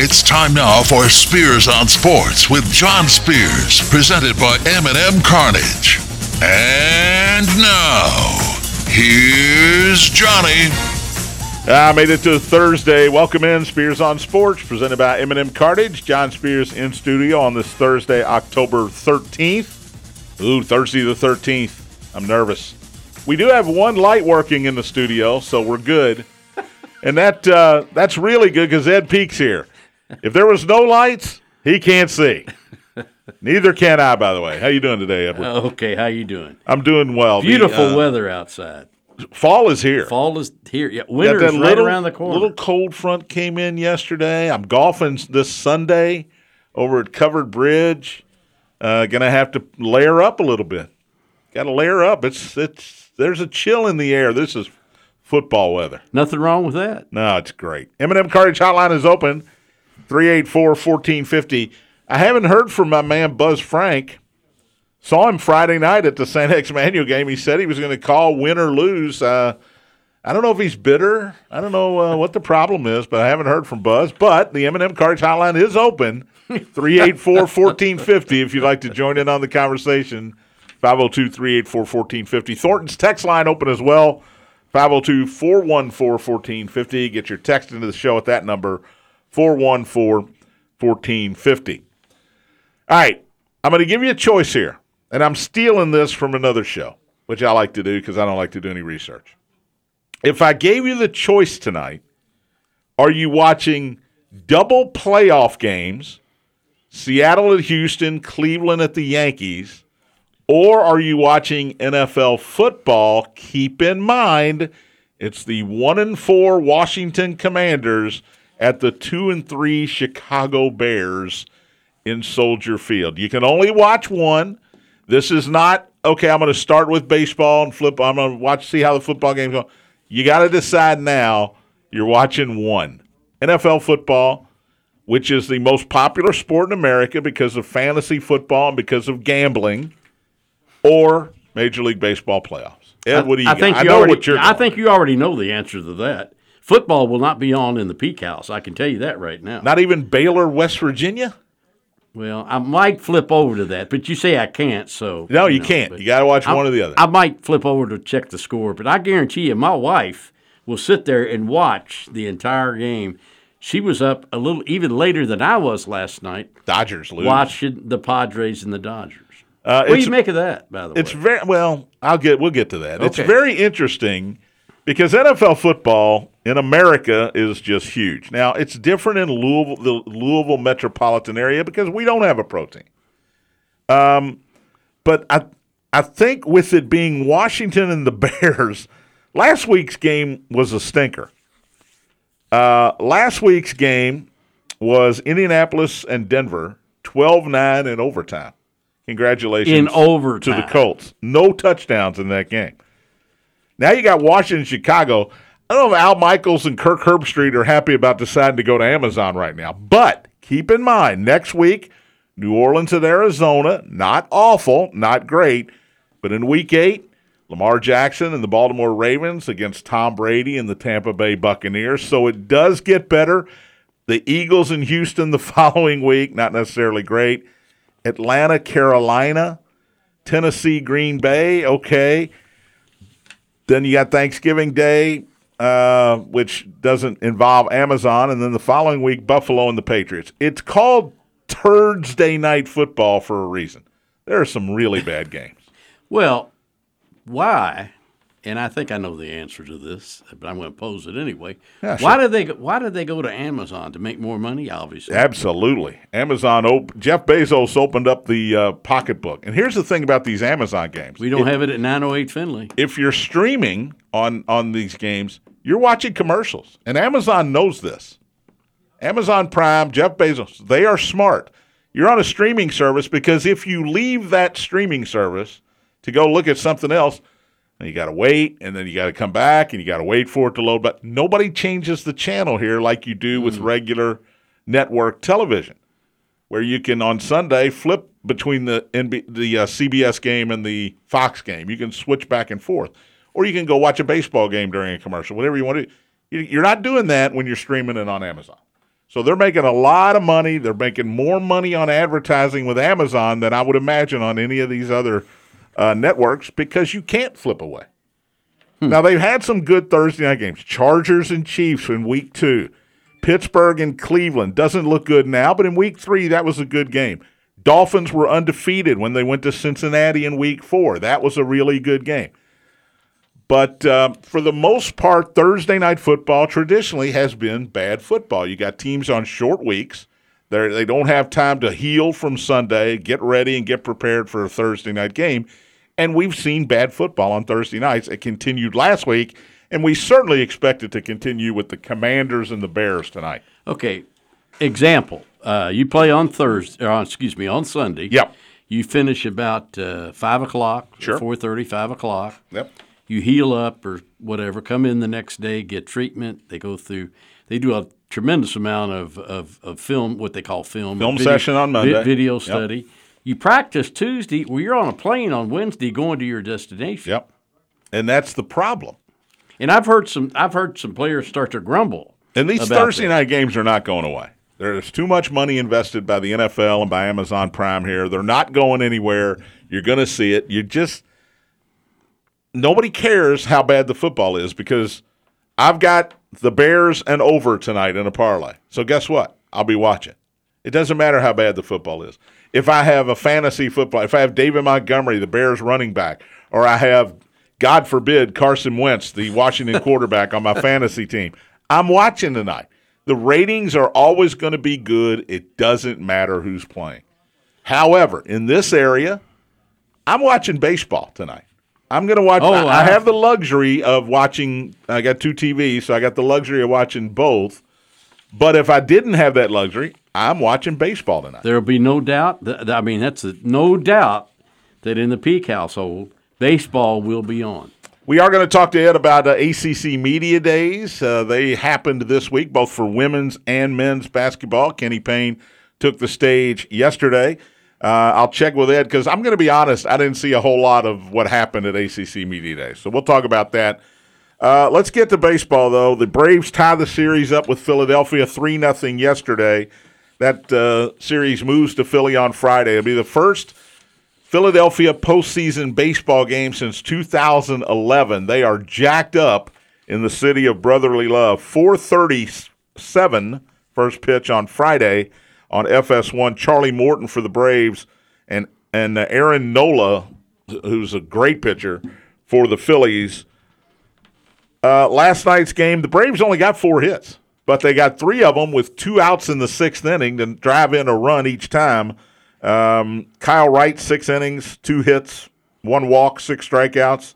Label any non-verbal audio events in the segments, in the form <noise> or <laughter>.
It's time now for Spears on Sports with John Spears, presented by M&M Cartage. And now, here's Johnny. I made it to Thursday. Welcome in Spears on Sports, presented by M&M Cartage. John Spears in studio on this Thursday, October 13th. Ooh, Thursday the 13th. I'm nervous. We do have one light working in the studio, so we're good. And that uh, that's really good because Ed Peak's here. If there was no lights, he can't see. Neither can I, by the way. How you doing today, Edward? <laughs> Okay, how you doing? I'm doing well. The, Beautiful uh, weather outside. Fall is here. Fall is here. Yeah, winter's right little, around the corner. Little cold front came in yesterday. I'm golfing this Sunday over at Covered Bridge. Uh, gonna have to layer up a little bit. Got to layer up. It's it's there's a chill in the air. This is football weather. Nothing wrong with that. No, it's great. M&M Cartage Hotline is open. 384-1450. I haven't heard from my man Buzz Frank. Saw him Friday night at the St. X Manual game. He said he was going to call win or lose. Uh, I don't know if he's bitter. I don't know uh, what the problem is, but I haven't heard from Buzz. But the M&M Cartage Hotline is open. <laughs> 384-1450 if you'd like to join in on the conversation. 502-384-1450. Thornton's text line open as well. 502-414-1450. Get your text into the show at that number, 414-1450. All right, I'm going to give you a choice here, and I'm stealing this from another show, which I like to do because I don't like to do any research. If I gave you the choice tonight, are you watching double playoff games, Seattle at Houston, Cleveland at the Yankees, or are you watching NFL football? Keep in mind, it's the one and four Washington Commanders at the two and three Chicago Bears in Soldier Field. You can only watch one. This is not okay. I'm going to start with baseball and flip. I'm going to watch see how the football game's going. You got to decide now. You're watching one NFL football, which is the most popular sport in America because of fantasy football and because of gambling or Major League Baseball playoffs. Ed, what do you I got? think I you know already, what you're. I think you already know the answer to that. Football will not be on in the Peak House. I can tell you that right now. not even Baylor, West Virginia. well, I might flip over to that, but you say I can't, so No, you, know, can't. You got to watch I- one or the other. I might flip over to check the score, but I guarantee you, my wife will sit there and watch the entire game. She was up a little even later than I was last night, Dodgers lose. watching the Padres and the Dodgers. Uh, What do you make of that, by the way, it's very well. I'll get. We'll get to that. It's very interesting because NFL football in America is just huge. Now it's different in Louisville, the Louisville metropolitan area because we don't have a pro team. Um, but I I think with it being Washington and the <laughs> Bears, last week's game was a stinker. Uh, last week's game was Indianapolis and Denver, 12-9 in overtime. Congratulations In overtime. to the Colts. No touchdowns in that game. Now you got Washington, Chicago. I don't know if Al Michaels and Kirk Herbstreit are happy about deciding to go to Amazon right now. But keep in mind, next week, New Orleans and Arizona. Not awful, not great. But in week eight, Lamar Jackson and the Baltimore Ravens against Tom Brady and the Tampa Bay Buccaneers. So it does get better. The Eagles in Houston the <laughs> following week, not necessarily great. Atlanta, Carolina, Tennessee, Green Bay, okay. Then you got Thanksgiving Day, uh, which doesn't involve Amazon, and then the following week, Buffalo and the Patriots. It's called Thursday Night Football for a reason. There are some really bad games. Well, why? And I think I know the answer to this, but I'm going to pose it anyway. Yeah, Why sure. did they? go- Why did they go to Amazon to make more money? Obviously, Absolutely. Amazon, op- Jeff Bezos opened up the uh, pocketbook. And here's the thing about these Amazon games. we don't have it at 908 Finley. if you're streaming on on these games, you're watching commercials, and Amazon knows this. Amazon Prime, Jeff Bezos, they are smart. You're on a streaming service because if you leave that streaming service to go look at something else, then you got to wait, and then you got to come back, and you got to wait for it to load. But nobody changes the channel here like you do with regular network television, where you can on Sunday flip between the NB, the uh, CBS game and the Fox game. You can switch back and forth, or you can go watch a baseball game during a commercial, whatever you want to. do. You're not doing that when you're streaming it on Amazon. So they're making a lot of money. They're making more money on advertising with Amazon than I would imagine on any of these other uh, networks because you can't flip away. Now they've had some good Thursday night games. Chargers and Chiefs in week two. Pittsburgh and Cleveland doesn't look good now, but in week three that was a good game. Dolphins were undefeated when they went to Cincinnati in week four. That was a really good game. But uh, for the most part, Thursday night football traditionally has been bad football. You got teams on short weeks. They're, they don't have time to heal from Sunday, get ready, and get prepared for a Thursday night game. And we've seen bad football on Thursday nights. It continued last week, and we certainly expect it to continue with the Commanders and the Bears tonight. Okay, example. Uh, you play on Thursday, or on, excuse me, on Sunday. Yep. You finish about uh, five o'clock, Sure. four thirty, five o'clock. Yep. You heal up or whatever. Come in the next day, get treatment. They go through. They do a tremendous amount of, of, of film, what they call film. Film session on Monday. video Yep. You practice Tuesday. Well, you're on a plane on Wednesday going to your destination. Yep. And that's the problem. And I've heard some. I've heard some players start to grumble. And these Thursday that. night games are not going away. There's too much money invested by the NFL and by Amazon Prime here. They're not going anywhere. You're going to see it. You just nobody cares how bad the football is because I've got the Bears and over tonight in a parlay. So guess what? I'll be watching. It doesn't matter how bad the football is. If I have a fantasy football, if I have David Montgomery, the Bears running back, or I have, God forbid, Carson Wentz, the Washington <laughs> quarterback on my fantasy team, I'm watching tonight. The ratings are always going to be good. It doesn't matter who's playing. However, in this area, I'm watching baseball tonight. I'm going to watch. Oh, I, I I- have the luxury of watching. I got two TVs, so I got the luxury of watching both. But if I didn't have that luxury, I'm watching baseball tonight. There will be no doubt. That- I mean, that's a, no doubt that in the Peak household, baseball will be on. We are going to talk to Ed about uh, ACC Media Days. Uh, they happened this week, both for women's and men's basketball. Kenny Payne took the stage yesterday. Uh, I'll check with Ed because I'm going to be honest, I didn't see a whole lot of what happened at ACC Media Days. So we'll talk about that. Uh, let's get to baseball, though. The Braves tie the series up with Philadelphia 3 0 yesterday. That uh, series moves to Philly on Friday. It'll be the first Philadelphia postseason baseball game since 2011. They are jacked up in the city of brotherly love. 437 first pitch on Friday on FS1. Charlie Morton for the Braves and and Aaron Nola, who's a great pitcher for the Phillies. Uh, last night's game, the Braves only got four hits, but they got three of them with two outs in the sixth inning to drive in a run each time. Um, Kyle Wright, six innings, two hits, one walk, six strikeouts.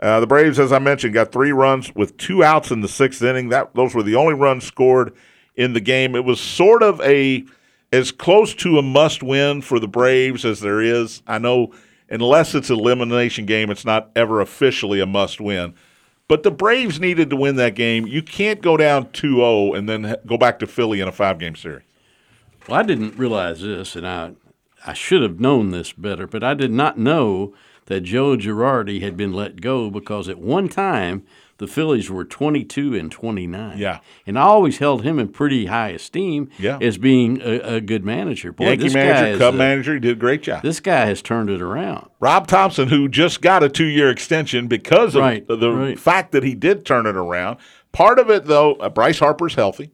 Uh, the Braves, as I mentioned, got three runs with two outs in the sixth inning. That those were the only runs scored in the game. It was sort of a as close to a must-win for the Braves as there is. I know, unless it's an elimination game, it's not ever officially a must-win. But the Braves needed to win that game. You can't go down 2-0 and then go back to Philly in a five-game series. Well, I didn't realize this, and I I should have known this better, but I did not know that Joe Girardi had been let go because at one time the Phillies were 22 and 29. Yeah. and I always held him in pretty high esteem Yeah. as being a, a good manager. Boy, Yankee this guy manager, Cub uh, manager, he did a great job. This guy has turned it around. Rob Thompson, who just got a two-year extension because of Right, the right. fact that he did turn it around. Part of it, though, uh, Bryce Harper's healthy,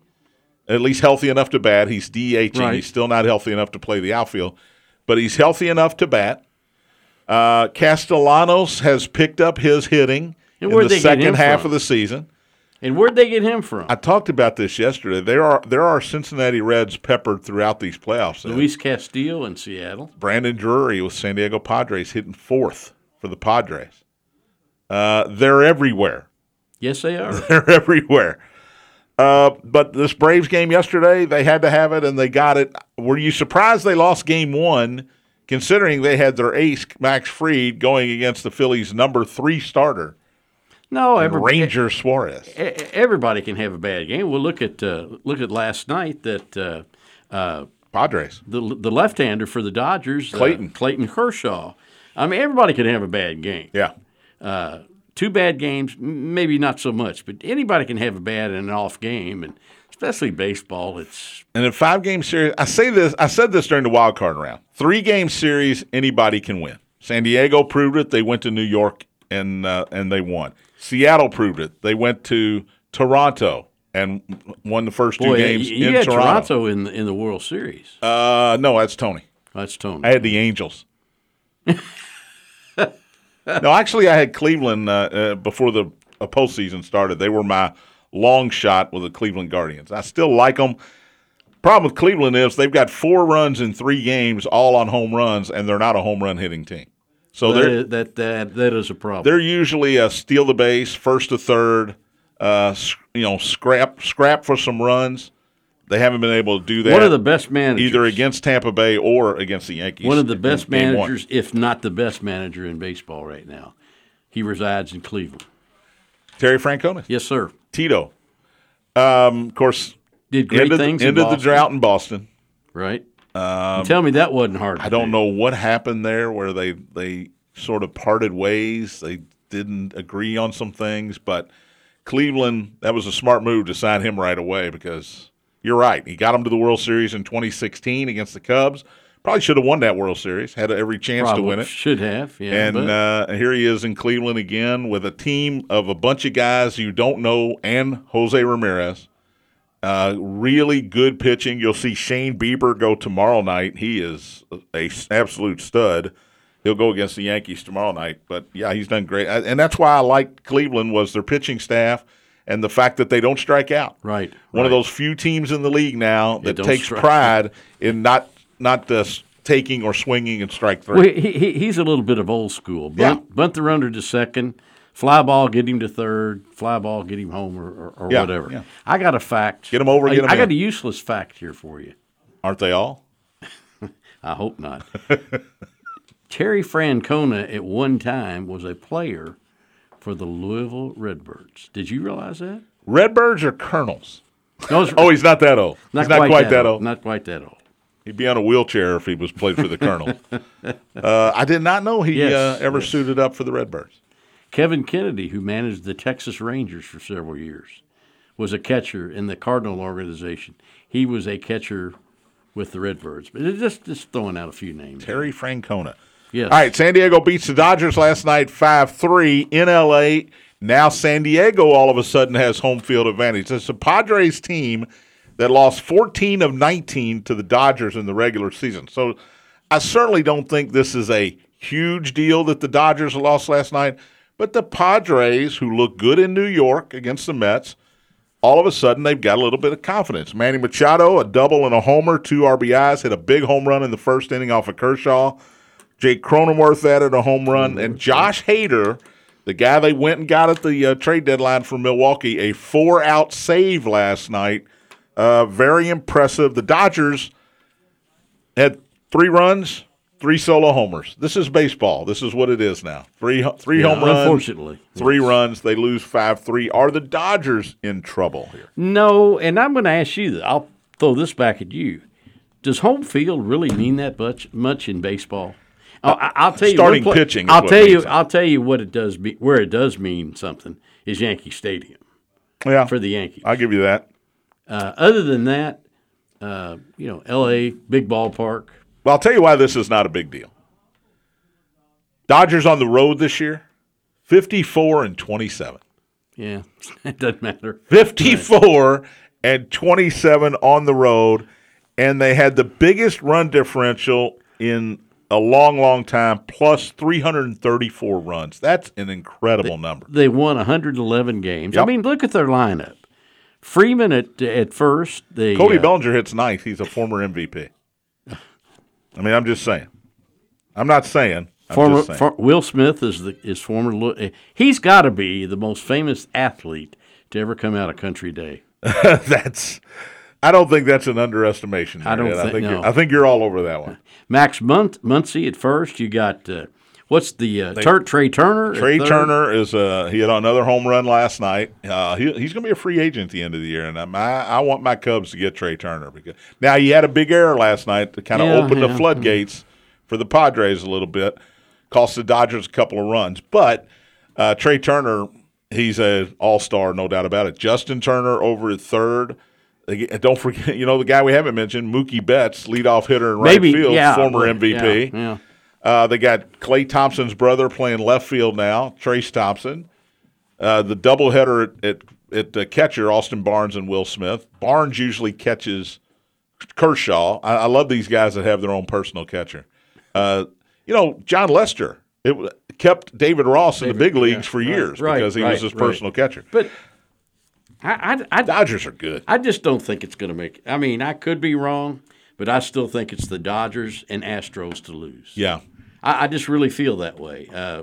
at least healthy enough to bat. He's DHing. Right. He's still not healthy enough to play the outfield, but he's healthy enough to bat. Uh, Castellanos has picked up his hitting in the second half from? of the season. And where'd they get him from? I talked about this yesterday. There are there are Cincinnati Reds peppered throughout these playoffs. Luis Castillo in Seattle. Brandon Drury with San Diego Padres hitting fourth for the Padres. Uh, they're everywhere. Yes, they are. <laughs> They're everywhere. Uh, but this Braves game yesterday, they had to have it and they got it. Were you surprised they lost game one, considering they had their ace, Max Fried going against the Phillies' number three starter, No, every, Ranger Suarez? everybody can have a bad game. Well, look at uh, look at last night that uh, uh, Padres. the the left-hander for the Dodgers, uh, Clayton. Clayton Kershaw. I mean, everybody can have a bad game. Yeah. Two bad games, maybe not so much, but anybody can have a bad and an off game. And especially baseball. It's And in five game series, I say this. I said this during the wild card round. Three game series, anybody can win. San Diego proved it. They went to New York and uh, and they won. Seattle proved it. They went to Toronto and won the first two boy, games you, you in had Toronto. Toronto in the, in the World Series. Uh, no, that's Tony. That's Tony. I had the Angels. <laughs> no, actually, I had Cleveland uh, uh, before the uh, postseason started. They were my long shot with the Cleveland Guardians. I still like them. Problem with Cleveland is they've got four runs in three games, all on home runs, and they're not a home run hitting team. So that, that that that is a problem. they're usually a steal the base, first to third, uh, you know, scrap scrap for some runs. They haven't been able to do that. One of the best managers. either against Tampa Bay or against the Yankees. one of the best game one. managers, if not the best manager in baseball right now. He resides in Cleveland. Terry Francona, Yes, sir. Tito. Um, of course, Did great ended, things. in ended the drought in Boston. Right. Tell me that wasn't hard. I don't know what happened there where they they sort of parted ways. They didn't agree on some things, but Cleveland that was a smart move to sign him right away because you're right. He got them to the World Series in 2016 against the Cubs. Probably should have won that World Series. Had every chance Probably to win it. Should have. Yeah. And uh, here he is in Cleveland again with a team of a bunch of guys you don't know and Jose Ramirez. Uh, really good pitching. You'll see Shane Bieber go tomorrow night. He is a absolute stud. He'll go against the Yankees tomorrow night. But yeah, he's done great, and that's why I like Cleveland was their pitching staff and the fact that they don't strike out. right. One of those few teams in the league now that takes strike pride in not not just taking or swinging and strike three. Well, he, he, he's a little bit of old school. Bunt, bunt the runner to second, fly ball, get him to third, fly ball, get him home, or, or, or Yeah, whatever. yeah. I got a fact. Get him over, I, get 'em I got in. a useless fact here for you. Aren't they all? <laughs> I hope not. <laughs> Terry Francona at one time was a player for the Louisville Redbirds. Did you realize that? Redbirds are colonels. No, <laughs> Oh, he's not that old. he's not quite, that old. Not quite that old. He'd be on a wheelchair if he was played for the Colonel. uh, I did not know he Yes, uh, ever yes. suited up for the Redbirds. Kevin Kennedy, who managed the Texas Rangers for several years, was a catcher in the Cardinal organization. He was a catcher with the Redbirds. But just just throwing out a few names. Terry Francona. Yes. All right, San Diego beats the Dodgers last night 5 3 in LA. Now San Diego all of a sudden has home field advantage. It's a Padres team that lost 14 of 19 to the Dodgers in the regular season. So I certainly don't think this is a huge deal that the Dodgers lost last night. But the Padres, who look good in New York against the Mets, all of a sudden they've got a little bit of confidence. Manny Machado, a double and a homer, two RBIs, hit a big home run in the first inning off of Kershaw. Jake Cronenworth added a home run, and Josh Hader, the guy they went and got at the uh, trade deadline from Milwaukee, a four-out save last night. Uh, very impressive. The Dodgers had three runs, three solo homers. This is baseball. This is what it is now. Three three Yeah, home runs, unfortunately. three runs. They lose five three. Are the Dodgers in trouble here? No, and I'm going to ask you. I'll throw this back at you. Does home field really mean that much much in baseball? I'll, I'll tell you. Starting pitching I'll tell you. I'll tell you what it does. Be, where it does mean something is Yankee Stadium Yeah, for the Yankees. I'll give you that. Uh, other than that, uh, you know, L.A. big ballpark. Well, I'll tell you why this is not a big deal. Dodgers on the road this year, 54 and 27. Yeah, <laughs> it doesn't matter. 54 and 27 on the road, and they had the biggest run differential in a long, long time, plus 334 runs. That's an incredible number. They won 111 games. I mean, look at their lineup. Freeman at at first. The Cody uh, Bellinger hits ninth. He's a former MVP. I mean, I'm just saying. I'm not saying. I'm Former just saying. for, Will Smith is the is former. Uh, He's got to be the most famous athlete to ever come out of Country Day. <laughs> that's. I don't think that's an underestimation. I don't Ed. I think- think no. you're, I think you're all over that one. Max Munt, Muncy at first. You got uh, what's the uh, Tur- Trey Turner? Trey? Turner is uh he had another home run last night. Uh, he, he's going to be a free agent at the end of the year, and I'm, I I want my Cubs to get Trey Turner because now he had a big error last night to kind of Yeah, open yeah. the floodgates for the Padres a little bit, cost the Dodgers a couple of runs, but uh, Trey Turner he's a all star, no doubt about it. Justin Turner over at third. Don't forget, <laughs> you know, the guy we haven't mentioned, Mookie Betts, leadoff hitter in Maybe, right field, yeah, former yeah, MVP. Yeah, Uh, they got Klay Thompson's brother playing left field now, Trayce Thompson. Uh, the doubleheader at, at, at uh, catcher, Austin Barnes and Will Smith. Barnes usually catches Kershaw. I, I love these guys that have their own personal catcher. Uh, you know, Jon Lester it kept David Ross in the big leagues yeah, for years right, because he right, was his right. personal catcher. but I, I, I, Dodgers are good. I just don't think it's going to make. I mean, I could be wrong, but I still think it's the Dodgers and Astros to lose. Yeah. I, I just really feel that way. Uh,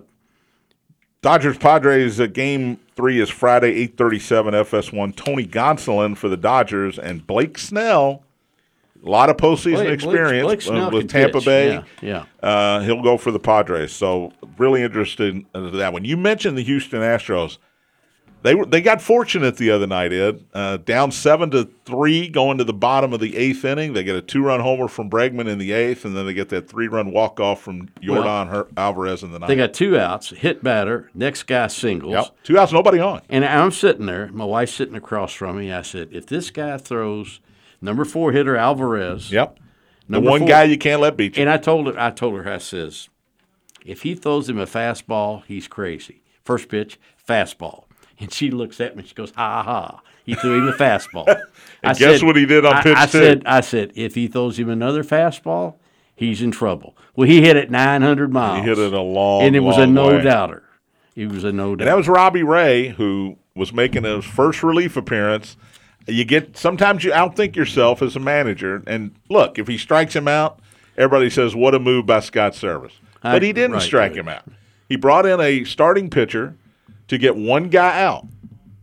Dodgers Padres uh, game three is Friday, eight thirty seven FS1. Tony Gonsolin for the Dodgers and Blake Snell. A lot of postseason Blake- Blake- experience Blake uh, Snell with Tampa pitch. Bay. Yeah, Uh, he'll go for the Padres. So really interested in that one. You mentioned the Houston Astros. They were they got fortunate the other night, Ed. Uh, down seven to three, going to the bottom of the eighth inning. They get a two run homer from Bregman in the eighth, and then they get that three run walk off from Jordan Her- Alvarez in the ninth. They got two outs, hit batter, next guy singles. yep, two outs, nobody on. And I'm sitting there, my wife's sitting across from me. I said, if this guy throws number four hitter Alvarez, Yep, the one four. guy you can't let beat you. and I told her, I told her, I says, if he throws him a fastball, he's crazy. First pitch, fastball. <laughs> And she looks at me, she goes, ha ha. He threw him a fastball. <laughs> I guess what he did on I- pitch I two? said, I said, if he throws him another fastball, he's in trouble. Well, he hit it 900 miles. He hit it a long, and it was a no way. doubter. It was a no doubt. And that was Robbie Ray who was making his first relief appearance. You get sometimes you outthink yourself as a manager. And look, if he strikes him out, everybody says, "What a move by Scott Servais." But he didn't right, strike right. him out. He brought in a starting pitcher to get one guy out.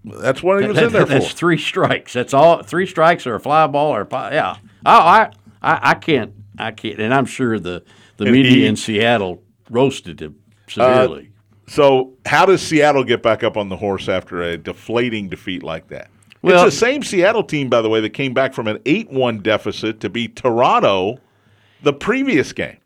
That's what he was in there for. That's three strikes. That's all. Three strikes or a fly ball or a yeah. Oh, I, I, I can't, I can't. And I'm sure the the And media he- Uh, in Seattle roasted him severely. So, how does Seattle get back up on the horse after a deflating defeat like that? Well- it's the same Seattle team, by the way, that came back from an 8 1 deficit to beat Toronto the previous game.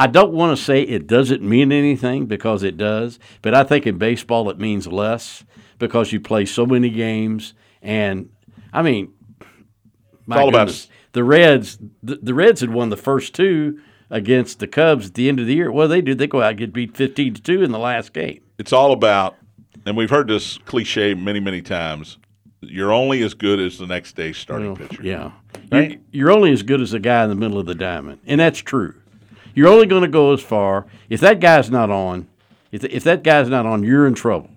I don't want to say it doesn't mean anything because it does, but I think in baseball it means less because you play so many games. And I mean, my all about goodness, the Reds. The, the Reds had won the first two against the Cubs at the end of the year. Well, they do? They go out and get beat fifteen to two in the last game. It's all about, and we've heard this cliche many, many times you're only as good as the next day's starting pitcher. Yeah. Right? You're, you're only as good as the guy in the middle of the diamond. And that's true. You're only going to go as far. If that guy's not on, if, if that guy's not on, you're in trouble.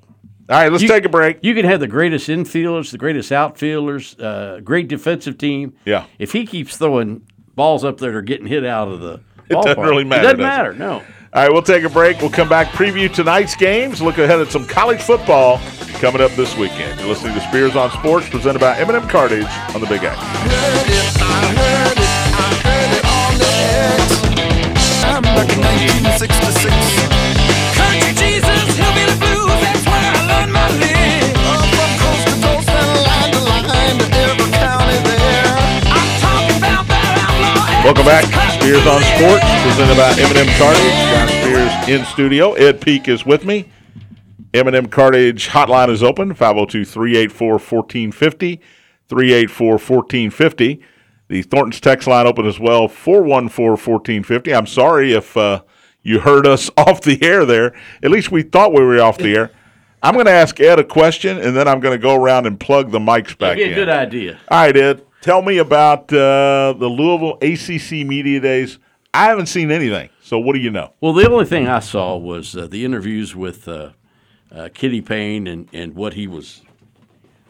All right, let's You- take a break. You can have the greatest infielders, the greatest outfielders, uh, great defensive team. Yeah. If he keeps throwing balls up there that are getting hit out of the It doesn't ballpark, really matter, It doesn't does it? matter. No. All right, we'll take a break. We'll come back, preview tonight's games, look ahead at some college football coming up this weekend. You're listening to Spears on Sports, presented by M&M Cartage on the Big X. the X. I'm back in 1966. Country Jesus, hillbilly blues, that's where I learned my lick. Up from coast to coast and line to line to every county there. I'm talking about that outlaw. Welcome back. Spears on Sports, presented by M&M Cartage. John Spears in studio. Ed Peak is with me. M&M Cartage hotline is open 502 384 1450. 384 1450. The Thornton's text line open as well 414 1450. I'm sorry if uh, you heard us <laughs> off the air there. At least we thought we were off the air. I'm going to ask Ed a question, and then I'm going to go around and plug the mics back That'd be a in. good idea. All right, Ed. Tell me about uh, the Louisville ACC Media Days. I haven't seen anything. So what do you know? Well, the only thing I saw was uh, the interviews with uh, uh, Kenny Payne and, and what he was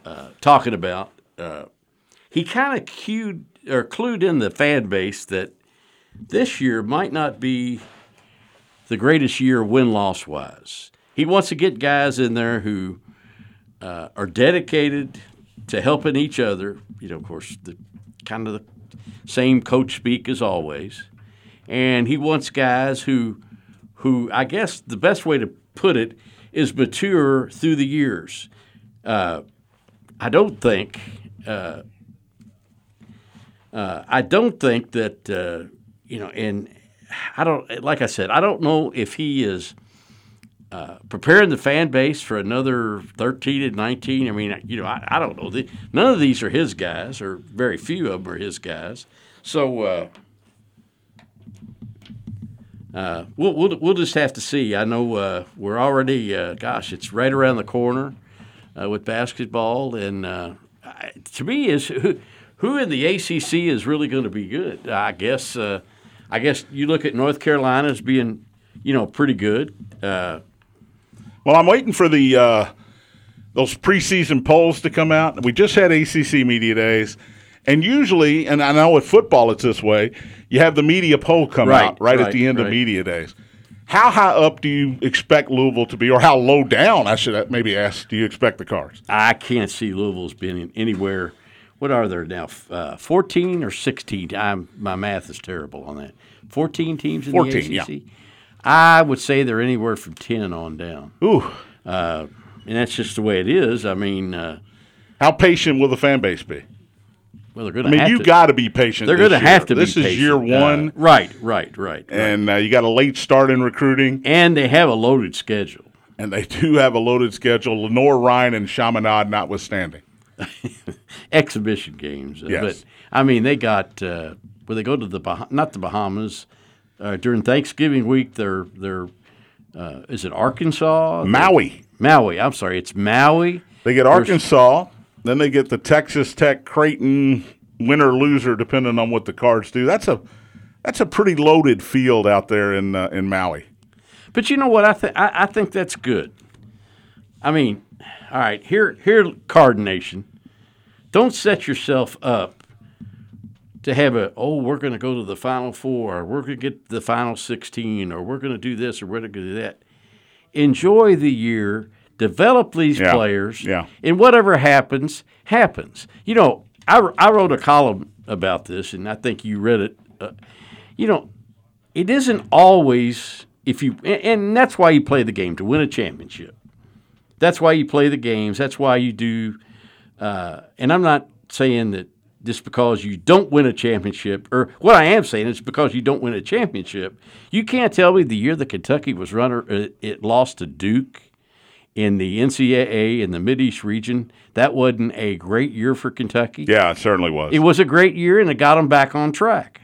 uh, talking about. Uh, he kind of cued or clued in the fan base that this year might not be the greatest year win loss wise. He wants to get guys in there who uh, are dedicated to helping each other. You know, of course, the kind of the same coach speak as always and he wants guys who who I guess the best way to put it is mature through the years. Uh, I don't think uh, uh, I don't think that uh, you know, and I don't like I said I don't know if he is uh, preparing the fan base for another 13 and 19. I mean, you know, I, I don't know. None of these are his guys, or very few of them are his guys. So uh, uh, we'll, we'll we'll just have to see. I know uh, we're already, gosh, it's right around the corner with basketball, and to me, is <laughs> who, in the ACC is really going to be good? I guess uh, I guess you look at North Carolina as being, you know, pretty good. Uh, Well, I'm waiting for the uh, those preseason polls to come out. We just had ACC media days, and usually, and I know with football it's this way. You have the media poll come Right, out right, at the end of media days. How high up do you expect Louisville to be, or how low down? I should maybe ask. Do you expect the Cards? I can't see Louisville's been in anywhere. What are there now? Uh, Fourteen or sixteen? I'm, my math is terrible on that. Fourteen teams in 14, the ACC. yeah. I would say they're anywhere from ten on down, Ooh, uh, and that's just the way it is. I mean, uh, how patient will the fan base be? well, they're going to. I to. I mean, you got to be patient. They're going to have to. This be is year patient. Uh, one, right, right, right, right. and uh, you got a late start in recruiting, and they have a loaded schedule. and they do have a loaded schedule. Lenoir-Rhyne and Chaminade notwithstanding. <laughs> exhibition games. Uh, Yes. But I mean, they got uh, where they go to the bah- not the Bahamas uh, during Thanksgiving week. They're they're uh, is it Arkansas? Maui. Maui. I'm sorry, it's Maui. They get There's- Arkansas, then they get the Texas Tech Creighton winner loser, depending on what the cards do. That's a that's a pretty loaded field out there in uh, in Maui. But you know what? I think I think that's good. I mean, all right, here here Card Nation, don't set yourself up to have a oh we're going to go to the Final Four, or we're going to get to the Final Sixteen, or we're going to do this, or we're going to do that. Enjoy the year, develop these Yeah, players, yeah. and whatever happens, happens. You know, I, I wrote a column about this, and I think you read it. Uh, you know, it isn't always if you and, and that's why you play the game to win a championship. That's why you play the games. That's why you do. Uh, and I'm not saying that just because you don't win a championship, or what I am saying is because you don't win a championship, you can't tell me the year that Kentucky was runner uh, it lost to Duke in the NCAA in the Mid East region. That wasn't a great year for Kentucky. Yeah, it certainly was. It was a great year, and it got them back on track.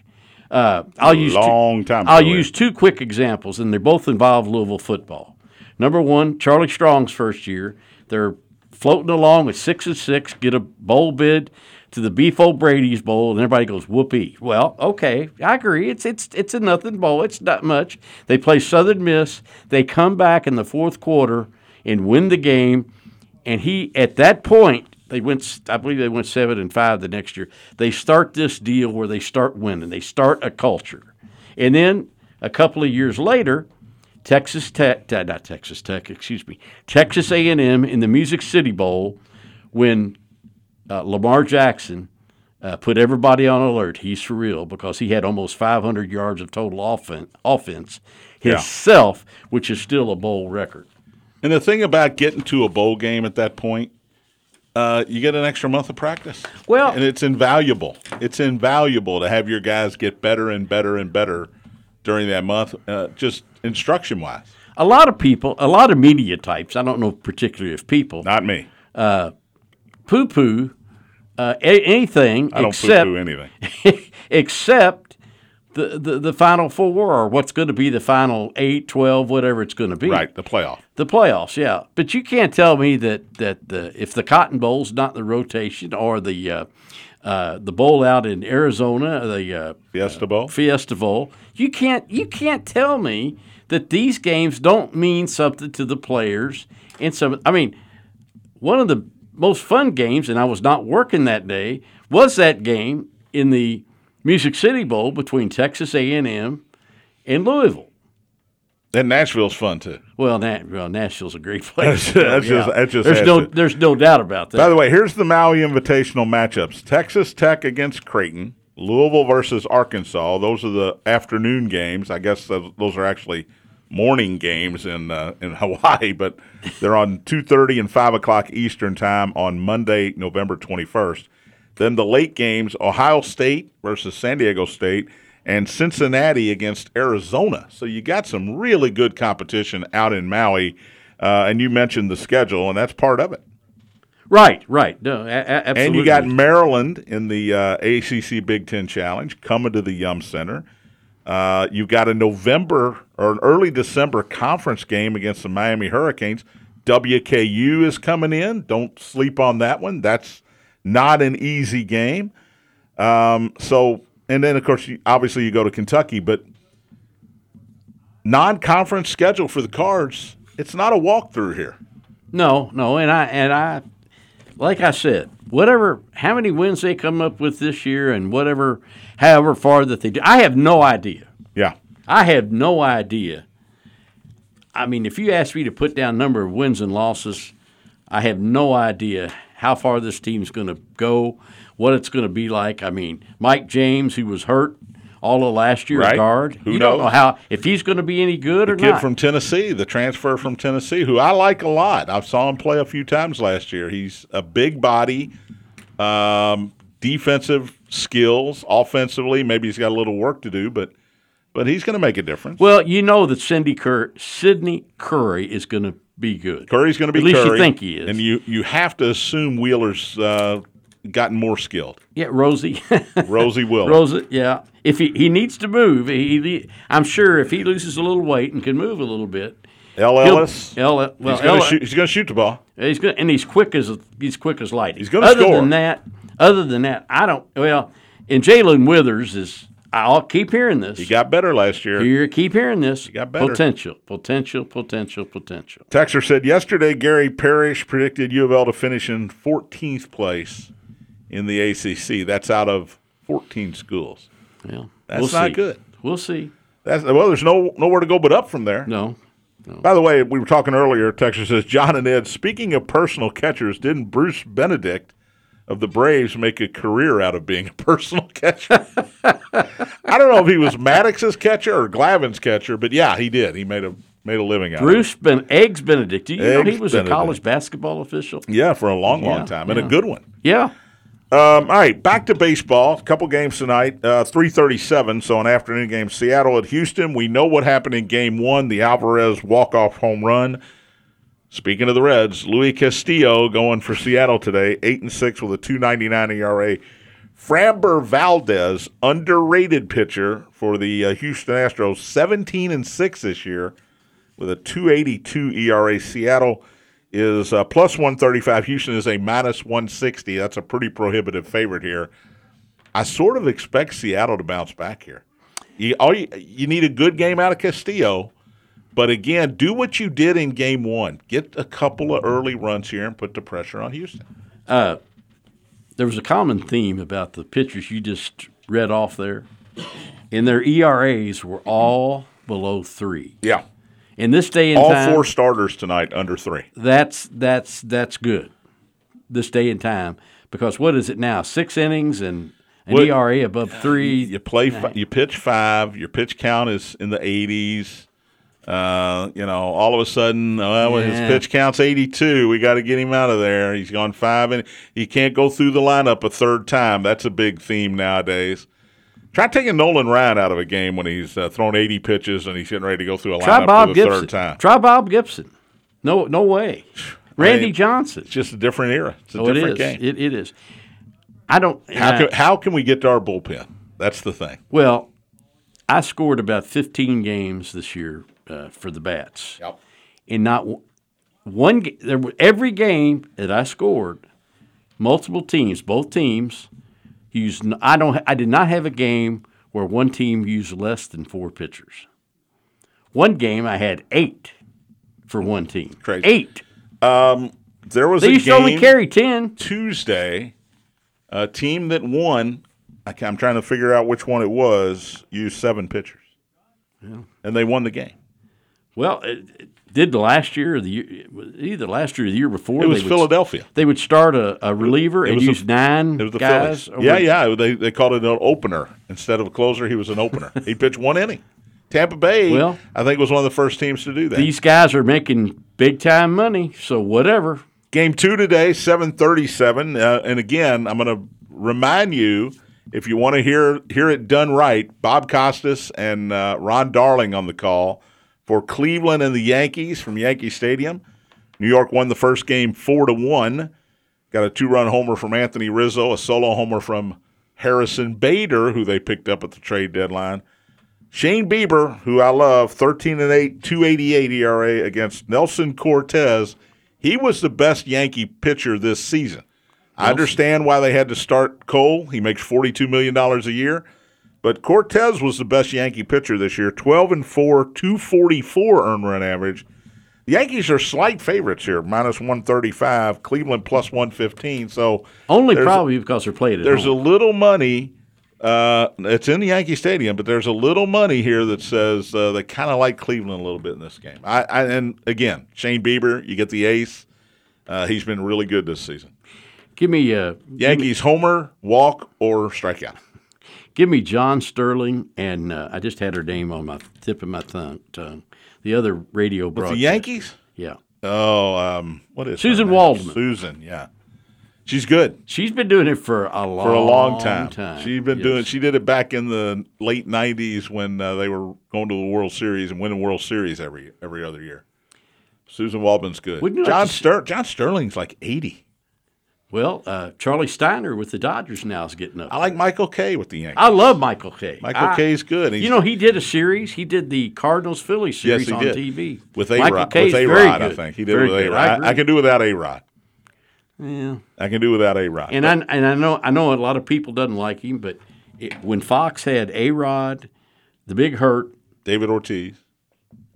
Uh, I'll use two- long time I'll use two quick examples, and they both involve Louisville football. Number one, Charlie Strong's first year. They're floating along with six and six, get a bowl bid to the Beef O'Brady's Bowl, and everybody goes whoopee. Well, okay, I agree. It's it's it's a nothing bowl. It's not much. They play Southern Miss. They come back in the fourth quarter and win the game. And he at that point they went. I believe they went seven and five the next year. They start this deal where they start winning. They start a culture, and then a couple of years later, Texas Tech, uh, not Texas Tech, excuse me, Texas A&M in the Music City Bowl, when uh, Lamar Jackson uh, put everybody on alert. He's for real because he had almost 500 yards of total offense, offense Yeah. himself, which is still a bowl record. And the thing about getting to a bowl game at that point, uh, you get an extra month of practice. Well- and it's invaluable. It's invaluable to have your guys get better and better and better during that month, uh, just instruction wise. A lot of people, a lot of media types, I don't know particularly if people, Not me. poo poo uh, a- anything I don't except poo-poo anything. <laughs> except the, the, the final four or what's going to be the final 8, 12, whatever it's going to be. Right, the playoff. The playoffs, yeah. But you can't tell me that, that the, if the Cotton Bowl's not the rotation or the uh, uh, the bowl out in Arizona, the uh, Fiesta Bowl. Fiesta Bowl, you can't you can't tell me that these games don't mean something to the players. And some, I mean, one of the most fun games, and I was not working that day, was that game in the Music City Bowl between Texas A&M and Louisville. And Nashville's fun too. Well, Na- well Nashville's a great <laughs> place. That's- that's just- that just there's no to- there's no doubt about that. By the way, here's the Maui Invitational matchups: Texas Tech against Creighton, Louisville versus Arkansas. Those are the afternoon games. I guess those those are actually morning games in uh, in <laughs> Hawaii, but they're on two thirty and five o'clock Eastern time on Monday, November twenty first. Then the late games: Ohio State versus San Diego State, and Cincinnati against Arizona. So you got some really good competition out in Maui. Uh, and you mentioned the schedule, and that's part of it. Right, right. No, a- absolutely. And you got Maryland in the uh, ACC Big Ten Challenge coming to the Yum Center. Uh, you've got a November or an early December conference game against the Miami Hurricanes. WKU is coming in. Don't sleep on that one. That's not an easy game. Um, so, and then of course, you, obviously you go to Kentucky, but non-conference schedule for the Cards. It's not a walkthrough here. No, no, and I and I, like I said, whatever, how many wins they come up with this year, and whatever, however far that they do, I have no idea. Yeah. I have no idea. I mean, if you ask me to put down number of wins and losses, I have no idea how far this team's going to go, what it's going to be like. I mean, Mike James, who was hurt all of last year, Right. guard, Who you don't know how if he's going to be any good or not. kid not. from Tennessee, the transfer from Tennessee, who I like a lot. I saw him play a few times last year. He's a big body, um, defensive skills, offensively. Maybe he's got a little work to do, but but he's going to make a difference. well, you know that Cindy Cur- Sydney Curry is going to be good. Curry's going to be At least you think he is. and you you have to assume Wheeler's uh, gotten more skilled. Yeah, Rosie. <laughs> Rosie Wheeler. Rosa, yeah. If he, he needs to move, he, I'm sure if he loses a little weight and can move a little bit, El Ellis. L, well, he's going to shoot. Going to shoot the ball. He's good, and he's quick as he's quick as lightning. He's gonna score. other than that, other than that, I don't. Well, and Jae'Lyn Withers is. I'll keep hearing this. He got better last year. Here, keep hearing this. You got better. Potential, potential, potential, potential. Texter said yesterday Gary Parrish predicted U of L to finish in 14th place in the ACC. That's out of 14 schools. Well, That's we'll not see. good. We'll see. That's well. There's no nowhere to go but up from there. No, By the way, we were talking earlier. Texter says John and Ed. Speaking of personal catchers, didn't Bruce Benedict of the Braves make a career out of being a personal <laughs> catcher? I don't know if he was Maddux's catcher or Glavine's catcher, but yeah, he did. He made a made a living out of it. Bruce ben, Eggs Benedict. Do you know he was Benedict. a college basketball official? Yeah, for a long, long Yeah, time, and a good one. Yeah. Um, all right, back to baseball. A couple games tonight. Uh, Three thirty-seven. So an afternoon game. Seattle at Houston. We know what happened in Game One. The Alvarez walk-off home run. Speaking of the Reds, Luis Castillo going for Seattle today, eight and six with a two ninety-nine ERA. Framber Valdez, underrated pitcher for the uh, Houston Astros, seventeen and six this year with a 282 ERA. Seattle is uh, plus 135. Houston is a minus 160. That's a pretty prohibitive favorite here. I sort of expect Seattle to bounce back here. You, all you, you need a good game out of Castillo, but again, do what you did in game one. Get a couple of early runs here and put the pressure on Houston. Uh, there was a common theme about the pitchers you just read off there, and their ERAs were all below three. Yeah. In this day and All time, four starters tonight under three. that's that's that's good. This day and time, because what is it now? Six innings and an Well, ERA above three. You play, you pitch five. Your pitch count is in the 80s. Uh, you know, all of a sudden, uh, well, his pitch count's 82. We got to get him out of there. He's gone five, and he can't go through the lineup a third time. That's a big theme nowadays. Try taking Nolan Ryan out of a game when he's uh, thrown 80 pitches and he's getting ready to go through a Try lineup Bob for the Gibson. third time. Try Bob Gibson. No, no way. Randy mean, Johnson. It's just a different era. It's a Oh, different game. It, it is. I don't. how, I- can, how can we get to our bullpen? That's the thing. Well, I scored about 15 games this year uh, for the Bats, Yep. and not one. There every game that I scored, multiple teams, both teams used. I don't. I did not have a game where one team used less than four pitchers. One game I had eight for one team. Crazy. Eight. There was They a used to only game- carry ten. Tuesday, a team that won, I'm trying to figure out which one it was, used seven pitchers. And they won the game. Well, it, it did the last year or the year, either last year or the year before. It was they would- Philadelphia. They would start a, a reliever It and use nine It was the guys. Phillies. Yeah, yeah. They, they called it an opener. Instead of a closer, he was an opener. he pitched one inning. Tampa Bay, Well- I think, was one of the first teams to do that. These guys are making big time money, so whatever. Game two today, seven thirty-seven, uh, and again, I'm going to remind you If you want to hear hear it done right, Bob Costas and uh, Ron Darling on the call for Cleveland and the Yankees from Yankee Stadium. New York won the first game four to one. Got a two run homer from Anthony Rizzo, a solo homer from Harrison Bader, who they picked up at the trade deadline. Shane Bieber, who I love, 13 and 8, 288 ERA against Nelson Cortez. He was the best Yankee pitcher this season. I understand why they had to start Cole. He makes $42 million a year. But Cortes was the best Yankee pitcher this year 12 and 4, 244 earned run average. The Yankees are slight favorites here, minus 135, Cleveland plus 115. So Only probably because they're played there's a little money. Uh, it's in the Yankee Stadium, but there's a little money here that says uh, they kind of like Cleveland a little bit in this game. I, I and again, Shane Bieber, you get the ace. Uh, he's been really good this season. give me uh, Yankees homer, walk, or strikeout. Give me John Sterling and uh, I just had her name on my tip of my tongue. tongue. The other radio With broadcast. the Yankees? Yeah, Oh, um, what is Suzyn? Waldman. Suzyn, yeah, she's good she's been doing it for a long for a long time. time. She's been Yes. doing. She did it back in the late '90s when uh, they were going to the World Series and winning World Series every every other year. Suzyn Waldman's good. Like John to Ster- John Sterling's like 80. Well, uh, Charlie Steiner with the Dodgers now is getting up. I like Michael Kay with the Yankees. I love Michael Kay. Michael I- Kay's good. He's, You know, he did a series. He did the Cardinals Phillies yes, series he on did TV with A Rod. With A Rod, I think he did Very it with A Rod. agree. I, can do without A Rod. Yeah. I can do without A Rod. And I and I know I know a lot of people doesn't like him, but it, when Fox had A Rod, the Big Hurt, David Ortiz,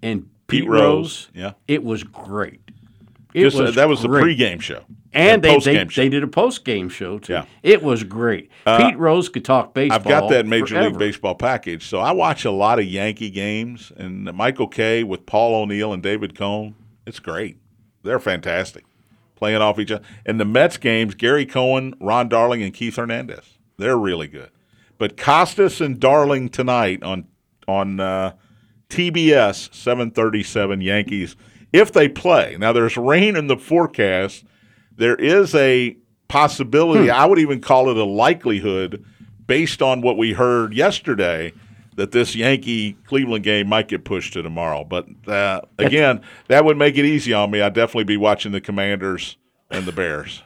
and Pete, Pete, Rose, Rose, yeah. it was great. It Just, uh, was that was great. the pregame show and they, they, they did a post game show too. Yeah. Uh, It was great. Pete Rose could talk baseball. I've got that Major forever. League Baseball package, so I watch a lot of Yankee games. And Michael Kay with Paul O'Neill and David Cone, it's great. They're fantastic, playing off each other. And the Mets games, Gary Cohen, Ron Darling, and Keith Hernandez, they're really good. But Costas and Darling tonight on on uh, TBS, seven thirty seven Yankees. If they play now, there's rain in the forecast. There is a possibility. I would even call it a likelihood, based on what we heard yesterday, that this Yankee Cleveland game might get pushed to tomorrow. But uh, again, that would make it easy on me. I'd definitely be watching the Commanders and the Bears.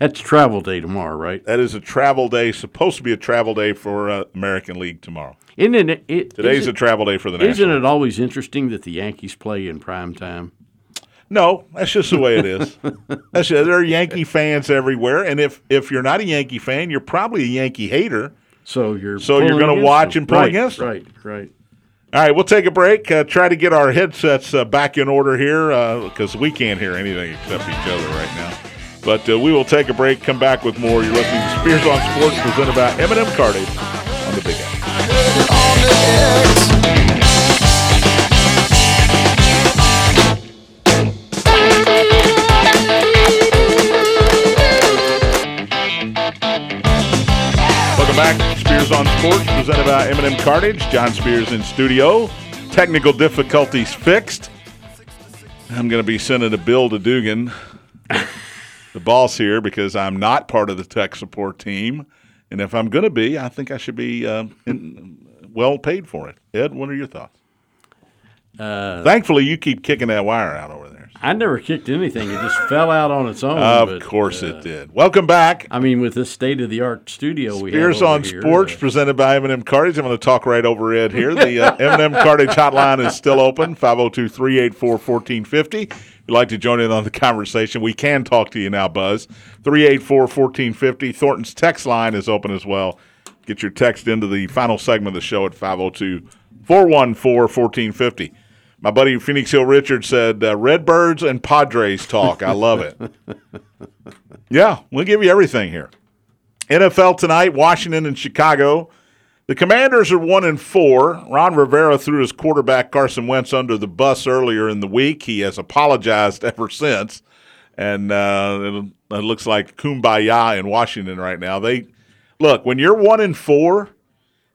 That's travel day tomorrow, right? That is a travel day, supposed to be a travel day for uh, American League tomorrow. Isn't it? it Today's isn't, a travel day for the Isn't National. it always interesting that the Yankees play in prime time? No, that's just the way it is. that's just, there are Yankee fans everywhere, and if if you're not a Yankee fan, you're probably a Yankee hater. So you're So you're gonna watch them. and pull right, against them. Right, right. All right, we'll take a break. Uh, try to get our headsets uh, back in order here because we can't hear anything except each other right now. But uh, we will take a break. Come back with more. You're listening to Spears on Sports, presented by M&M Cartage Spears on Sports, presented by M&M Cartage. John Spears in studio. Technical difficulties fixed. I'm going to be sending a bill to Dugan, the boss here, because I'm not part of the tech support team. And if I'm going to be, I think I should be uh, in, well paid for it. Ed, what are your thoughts? Uh, Thankfully, you keep kicking that wire out over there. I never kicked anything. It just fell out on its own. Of but, course uh, it did. Welcome back. I mean, with this state of the art studio we Spears on here, Sports, uh, presented by M&M Cartage. I'm going to talk right over Ed here. The uh, <laughs> M&M Cartage hotline is still open, 502 384 1450. If you'd like to join in on the conversation, we can talk to you now, Buzz. 384 1450. Thornton's text line is open as well. Get your text into the final segment of the show at 502 414 1450. My buddy Phoenix Hill Richard said, uh, Redbirds and Padres talk. I love it. <laughs> yeah, we'll give you everything here. NFL tonight, Washington and Chicago. The Commanders are one and four. Ron Rivera threw his quarterback Carson Wentz under the bus earlier in the week. He has apologized <laughs> ever since, and uh, it, it looks like kumbaya in Washington right now. They look when you're one and four,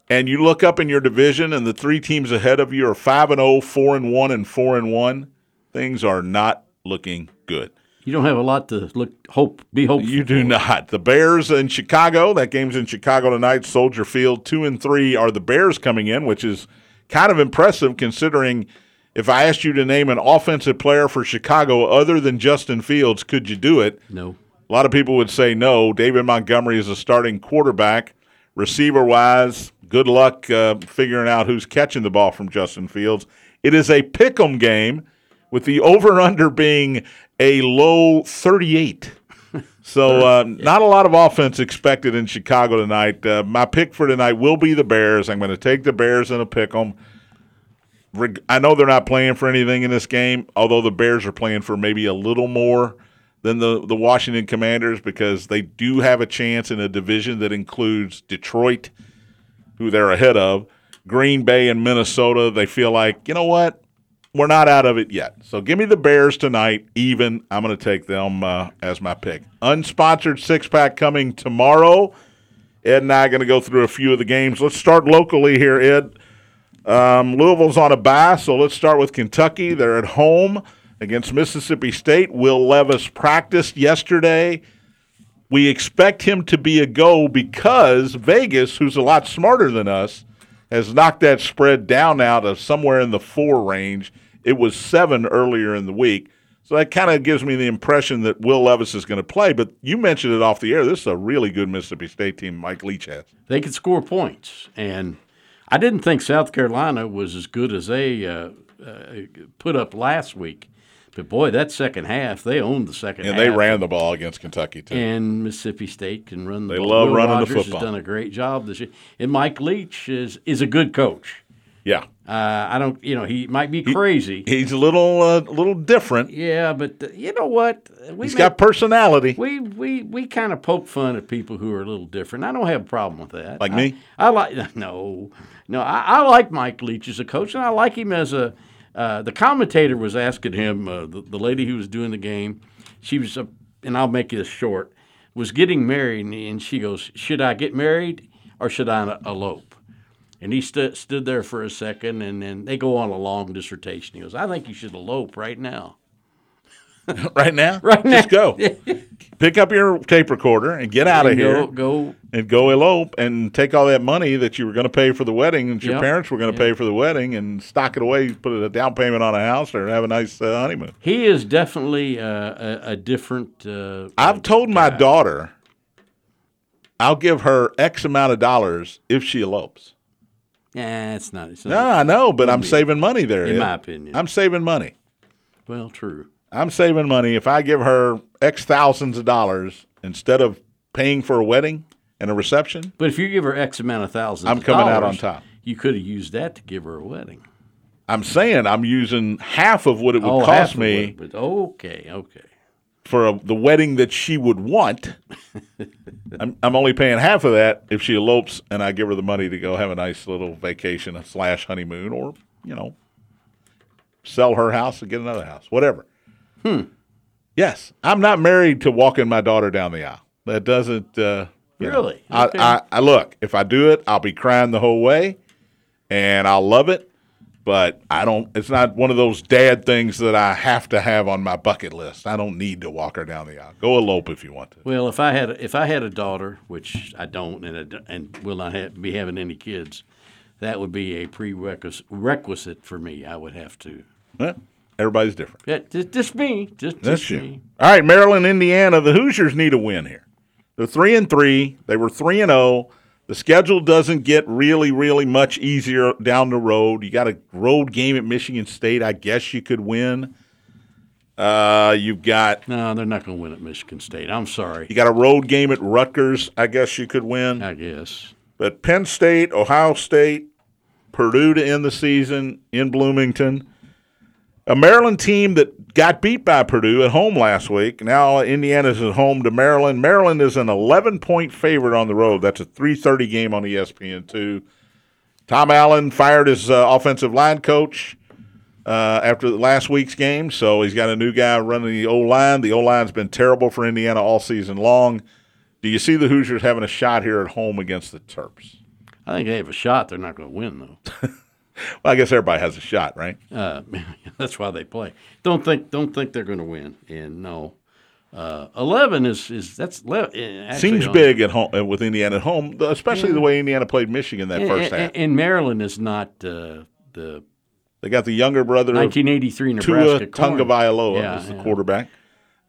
and you look up in your division, and the three teams ahead of you are five and 0, 4 and one, and four and one. Things are not looking good. You don't have a lot to look hope be hopeful. You do not. The Bears in Chicago. That game's in Chicago tonight. Soldier Field. Two and three are the Bears coming in, which is kind of impressive considering. If I asked you to name an offensive player for Chicago other than Justin Fields, could you do it? No. A lot of people would say no. David Montgomery is a starting quarterback. Receiver wise, good luck uh, figuring out who's catching the ball from Justin Fields. It is a pick 'em game with the over under being a low 38. So, uh, <laughs> not a lot of offense expected in Chicago tonight. Uh, my pick for tonight will be the Bears. I'm going to take the Bears in a pick 'em. I know they're not playing for anything in this game, although the Bears are playing for maybe a little more than the, the Washington Commanders because they do have a chance in a division that includes Detroit, who they're ahead of, Green Bay, and Minnesota. They feel like, you know what? We're not out of it yet. So give me the Bears tonight, even. I'm going to take them uh, as my pick. Unsponsored six pack coming tomorrow. Ed and I are going to go through a few of the games. Let's start locally here, Ed. Um, Louisville's on a bye, so let's start with Kentucky. They're at home against Mississippi State. Will Levis practiced yesterday. We expect him to be a go because Vegas, who's a lot smarter than us, has knocked that spread down out of somewhere in the four range. It was seven earlier in the week. So that kind of gives me the impression that Will Levis is going to play. But you mentioned it off the air. This is a really good Mississippi State team Mike Leach has. They could score points, and I didn't think South Carolina was as good as they uh, uh, put up last week. But boy, that second half, they owned the second And half. And they ran the ball against Kentucky, too. And Mississippi State can run the They ball. love Will running the football. has done a great job this year. And Mike Leach is is a good coach. yeah. Uh, I don't, you know, he might be crazy. He's a little uh, little different. yeah, but uh, you know what? We He's make- got personality. we we we kind of poke fun at people who are a little different. I don't have a problem with that. Like I- me? I like <laughs> no, no. I, I like Mike Leach as a coach, and I like him as a. Uh, the commentator was asking him, uh, the, the lady who was doing the game, she was, and I'll make this short, was getting married, and, and she goes, "Should I get married or should I elope?" And he stood stood there for a second, and then they go on a long dissertation. He goes, "I think you should elope right now." <laughs> right now? <laughs> Right now. Just go. <laughs> Pick up your tape recorder and get out of And here Go, go and go elope and take all that money that you were going to pay for the wedding that your Yep. parents were going to pay for the wedding and stock it away, put a down payment on a house or have a nice uh, honeymoon. He is definitely uh, a, a different. Uh, I've told my daughter I'll give her X amount of dollars if she elopes. yeah, it's not. It's not No, I know, but I'm saving money there. in Ed. my opinion. I'm saving money. well, true. I'm saving money if I give her X thousands of dollars instead of paying for a wedding and a reception. But if you give her X amount of thousands, I'm of coming out on top. You could have used that to give her a wedding. I'm saying I'm using half of what it would oh, cost me it, but okay, okay. for a, the wedding that she would want. <laughs> I'm, I'm only paying half of that if she elopes and I give her the money to go have a nice little vacation slash honeymoon or, you know, sell her house and get another house, whatever. Hmm. Yes, I'm not married to walking my daughter down the aisle. That doesn't. Uh, you know, Really? I, I, I look. If I do it, I'll be crying the whole way, and I'll love it. But I don't. It's not one of those dad things that I have to have on my bucket list. I don't need to walk her down the aisle. Go elope if you want to. Well, if I had if I had a daughter, which I don't, and I and will not have, be having any kids, that would be a prerequisite requisite for me. I would have to. Well, everybody's different. Yeah, just, just me. Just, That's just you. me. All right, Maryland, Indiana. The Hoosiers need a win here. They're three and three. They were three and zero. The schedule doesn't get really, really much easier down the road. You got a road game at Michigan State. I guess you could win. Uh, you've got No, they're not going to win at Michigan State. I'm sorry. you got a road game at Rutgers. I guess you could win. I guess. But Penn State, Ohio State, Purdue to end the season in Bloomington. A Maryland team that got beat by Purdue at home last week. Now Indiana's at home to Maryland. Maryland is an 11 point favorite on the road. That's a 3:30 game on E ESPN2. Tom Allen fired his uh, offensive line coach uh, after last week's game, so he's got a new guy running the O line. The O line's been terrible for Indiana all season long. Do you see the Hoosiers having a shot here at home against the Terps? I think they have a shot. They're not going to win though. <laughs> <laughs> Well, I guess everybody has a shot, right? Uh, <laughs> that's why they play. Don't think don't think they're going to win. And no, Uh, Eleven is is that's eh, Seems on- big at home with Indiana at home, especially the way Indiana played Michigan that And, first half. and Maryland is not uh, the They got the younger brother 1983 Tua Nebraska. Corn. Tagovailoa Yeah, as the yeah. quarterback.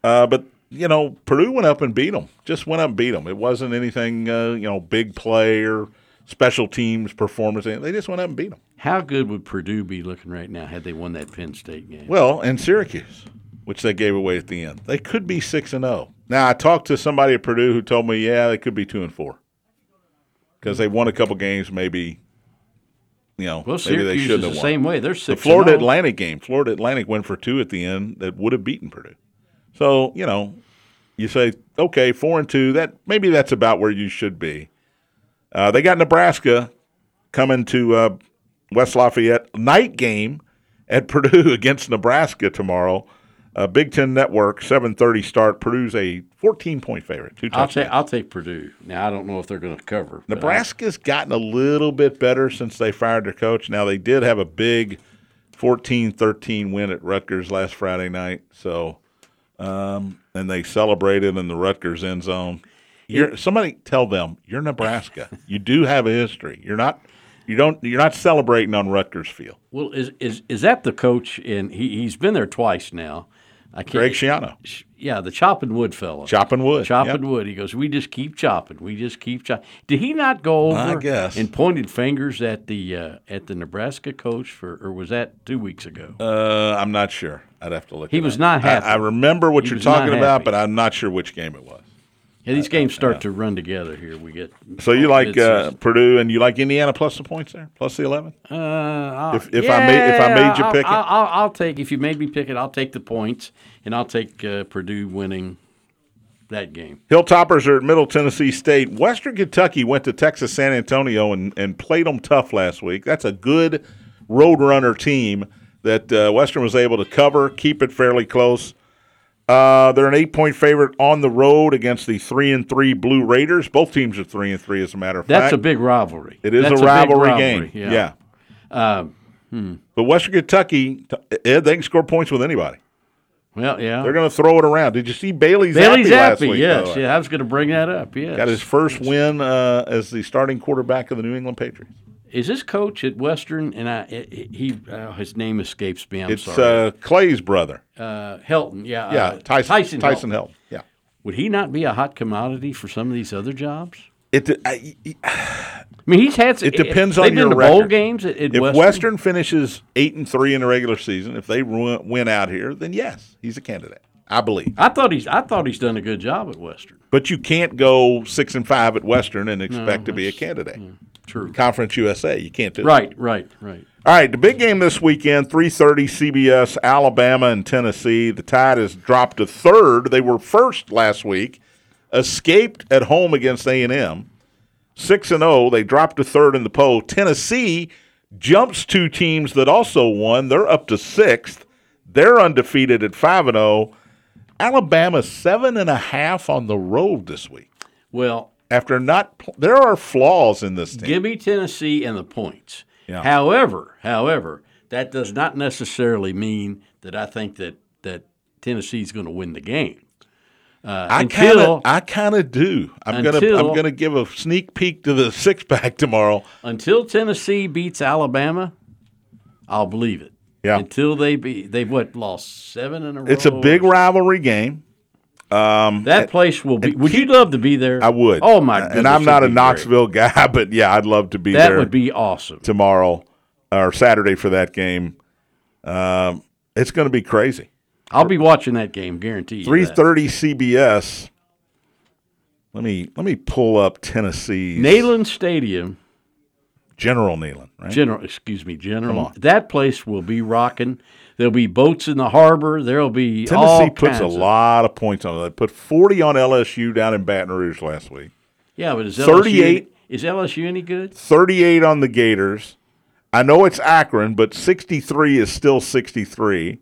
Uh, but you know, Purdue went up and beat them. Just went up and beat them. It wasn't anything, uh, you know, big play or special teams performance. They just went up and beat them. How good would Purdue be looking right now had they won that Penn State game? Well, and Syracuse, which they gave away at the end, they could be six and zero. Now, I talked to somebody at Purdue who told me, yeah, they could be two and four because they won a couple games. Maybe, you know, Well, maybe they Syracuse shouldn't is have the won. same way. They're six. The. Florida oh. Atlantic game, Florida Atlantic went for two at the end that would have beaten Purdue. So you know, you say okay, four and two. That maybe that's about where you should be. Uh, they got Nebraska coming to uh, West Lafayette night game at <laughs> Purdue against Nebraska tomorrow. Uh, Big Ten Network, seven thirty start. Purdue's a fourteen point favorite. Two I'll take I'll take Purdue. Now I don't know if they're going to cover. but I- Nebraska's gotten a little bit better since they fired their coach. Now they did have a big 14-13 win at Rutgers last Friday night. So um, and they celebrated in the Rutgers end zone. You're, somebody tell them you're Nebraska. you do have a history. You're not you don't you're not celebrating on Rutgers field. Well, is is is that the coach? And he he's been there twice now. I can't. Greg Schiano, Yeah, the chopping wood fellow. chopping wood. Chopping Yep. wood. He goes, we just keep chopping. We just keep chopping. Did he not go over I guess. and pointed fingers at the uh, at the Nebraska coach for, or was that two weeks ago? Uh, I'm not sure. I'd have to look. He it was up. not happy. I, I remember what He you're talking about, but I'm not sure which game it was. Yeah, these games start to run together here. We get So you like uh. Purdue and you like Indiana plus the points there, plus the eleven. Uh, I'll- If- if I made- if I made you I'll- pick it? I'll, I'll, I'll take if you made me pick it. I'll take the points, and I'll take uh, Purdue winning that game. Hilltoppers are at Middle Tennessee State. Western Kentucky went to Texas San Antonio and, and played them tough last week. That's a good roadrunner team that uh, Western was able to cover, keep it fairly close. Uh, they're an eight-point favorite on the road against the three and three Blue Raiders. Both teams are three and three, as a matter of fact. That's a big rivalry. It is That's a rivalry, rivalry, game. Yeah. Yeah. But Western Kentucky, Ed, they can score points with anybody. Well, yeah. They're going to throw it around. Did you see Bailey Bailey Zappe last week? yes. Yeah, I was going to bring that up. Yes. Got his first win uh, as the starting quarterback of the New England Patriots. Is this coach at Western? And I, it- it- he, uh, his name escapes me. I'm it's sorry. uh, Clay's brother. Uh, Helton. Yeah. Yeah, uh, Tyson. Tyson. Tyson Helton. Hill. Yeah. Would he not be a hot commodity for some of these other jobs? It, I, I mean, he's had. It depends they've on been your to bowl games at, at if Western. Western. finishes eight and three in the regular season, if they win out here, then yes, he's a candidate. I believe. I thought he's. I thought he's done a good job at Western. But you can't go six and five at Western and expect to be a candidate. True. Conference USA, you can't do that. Right. Right. Right. All right, the big game this weekend, 3:30 CBS, Alabama and Tennessee. The Tide has dropped to third. They were first last week, escaped at home against A&M. 6 and 0, they dropped to third in the poll. Tennessee jumps two teams that also won. They're up to 6th. They're undefeated at 5 and 0. Alabama seven and a half on the road this week. Well, After not, there are flaws in this team. give me Tennessee and the points. Yeah. However, however, that does not necessarily mean that I think that that Tennessee's going to win the game. Uh, I kind of, I kind of do. I'm gonna, I'm gonna give a sneak peek to the <laughs> six pack tomorrow. until Tennessee beats Alabama, I'll believe it. Yeah. Until they be they've what lost seven in a row. It's a big rivalry game. That place will be. Would you love to be there? I would. Oh my goodness! And I'm not a be great. Knoxville guy, <laughs> but yeah, I'd love to be That there That would be awesome. tomorrow or Saturday for that game. Um, it's going to be crazy. I'll be watching that game, guarantee you. Three CBS. Let me let me pull up Tennessee's Neyland Stadium, General Neyland. Right? General. Excuse me, General. That place will be rocking. There'll be boats in the harbor. There'll be Tennessee puts a of- lot of points on it. They put forty on LSU down in Baton Rouge last week. Yeah, but is 38 LSU, is LSU any good? 38 on the Gators. I know it's Akron, but 63 is still 63.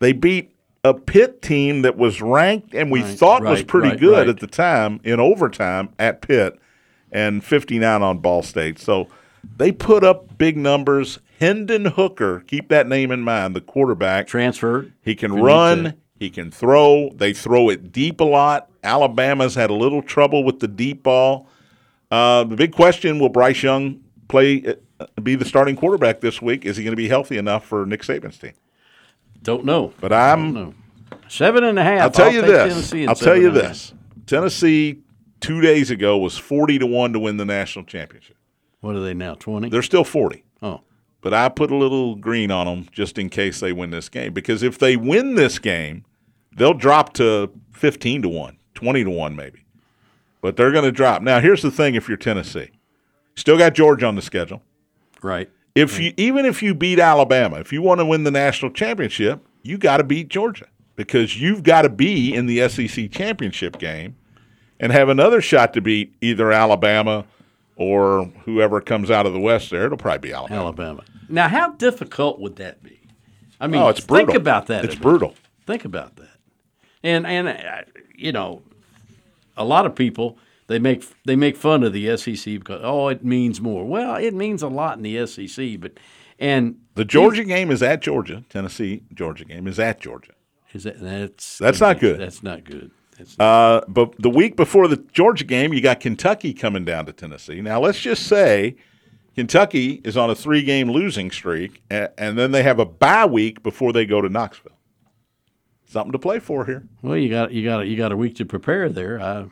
They beat a Pitt team that was ranked and we Right, thought was pretty right, good right. at the time in overtime at Pitt and 59 on Ball State. So they put up big numbers. Hendon Hooker, keep that name in mind, the quarterback. Transferred. He can run, He can throw. They throw it deep a lot. Alabama's had a little trouble with the deep ball. Uh, the big question: Will Bryce Young play? Uh, be the starting quarterback this week? Is he going to be healthy enough for Nick Saban's team? Don't know. But I'm. No. Seven and a half. I'll tell you this. I'll tell you and a half. this. Tennessee two days ago was forty to one to win the national championship. What are they now? Twenty. They're still forty. Oh, but I put a little green on them just in case they win this game. Because if they win this game, they'll drop to 15 to 1, 20 to 1 maybe. But they're going to drop. Now, here's the thing if you're Tennessee. Still got Georgia on the schedule. right. If you even if you beat Alabama, if you want to win the national championship, you got to beat Georgia because you've got to be in the SEC championship game and have another shot to beat either Alabama or whoever comes out of the West there. It'll probably be Alabama. Alabama. Now, how difficult would that be? I mean, Oh, it's brutal. think about that. It's brutal. Think about that. And and uh, you know, a lot of people they make they make fun of the SEC because oh, it means more. Well, it means a lot in the SEC, but and The Georgia game is at Georgia. Tennessee Georgia game is at Georgia. is that that's That's not good. That's not good. Uh, but the week before the Georgia game, you got Kentucky coming down to Tennessee. Now let's just say Kentucky is on a three-game losing streak, and, and then they have a bye week before they go to Knoxville. Something to play for here. well, you got you got you got a week to prepare there. I,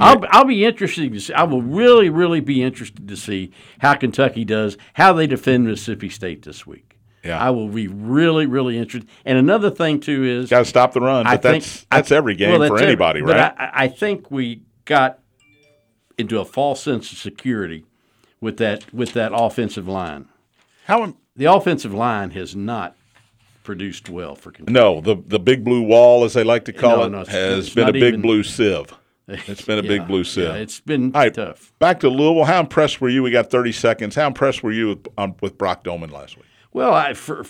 I'll, I'll be interested to see. I will really, really be interested to see how Kentucky does, how they defend Mississippi State this week. Yeah. I will be really, really interested. And another thing too is Got to stop the run, but I that's think that's I- every game well, for that's every- anybody, but right? I, I think we got into a false sense of security with that with that offensive line. How? The offensive line has not produced well for Kentucky. No, the the big blue wall, as they like to call No, it, no, it's- has been a big even- blue sieve. <laughs> It's been a big blue sieve. Yeah, it's been right, tough. back to Louisville. How impressed were you? We got 30 seconds. How impressed were you with, um, with Brock Domann last week? Well, I, for,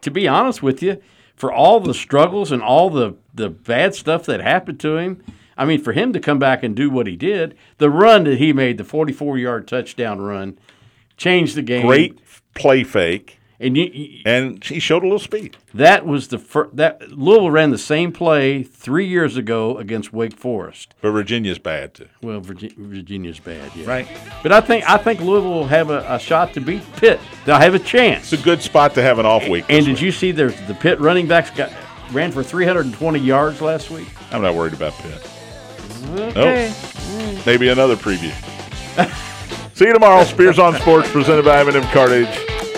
to be honest with you, for all the struggles and all the, the bad stuff that happened to him, I mean, for him to come back and do what he did, the run that he made, the 44 yard touchdown run, changed the game. Great play fake, And you, you- and he showed a little speed. that was the first, that Louisville ran the same play three years ago against Wake Forest. But Virginia's bad too. Well, Virgi- Virginia's bad, yeah. Right. But I think I think Louisville will have a, a shot to beat Pitt. They'll have a chance. It's a good spot to have an off week. And this did week. you see there's the Pitt running backs got ran for 320 yards last week? I'm not worried about Pitt. Okay. Maybe another preview. <laughs> See you tomorrow. Spears on Sports presented by M&M Cartage.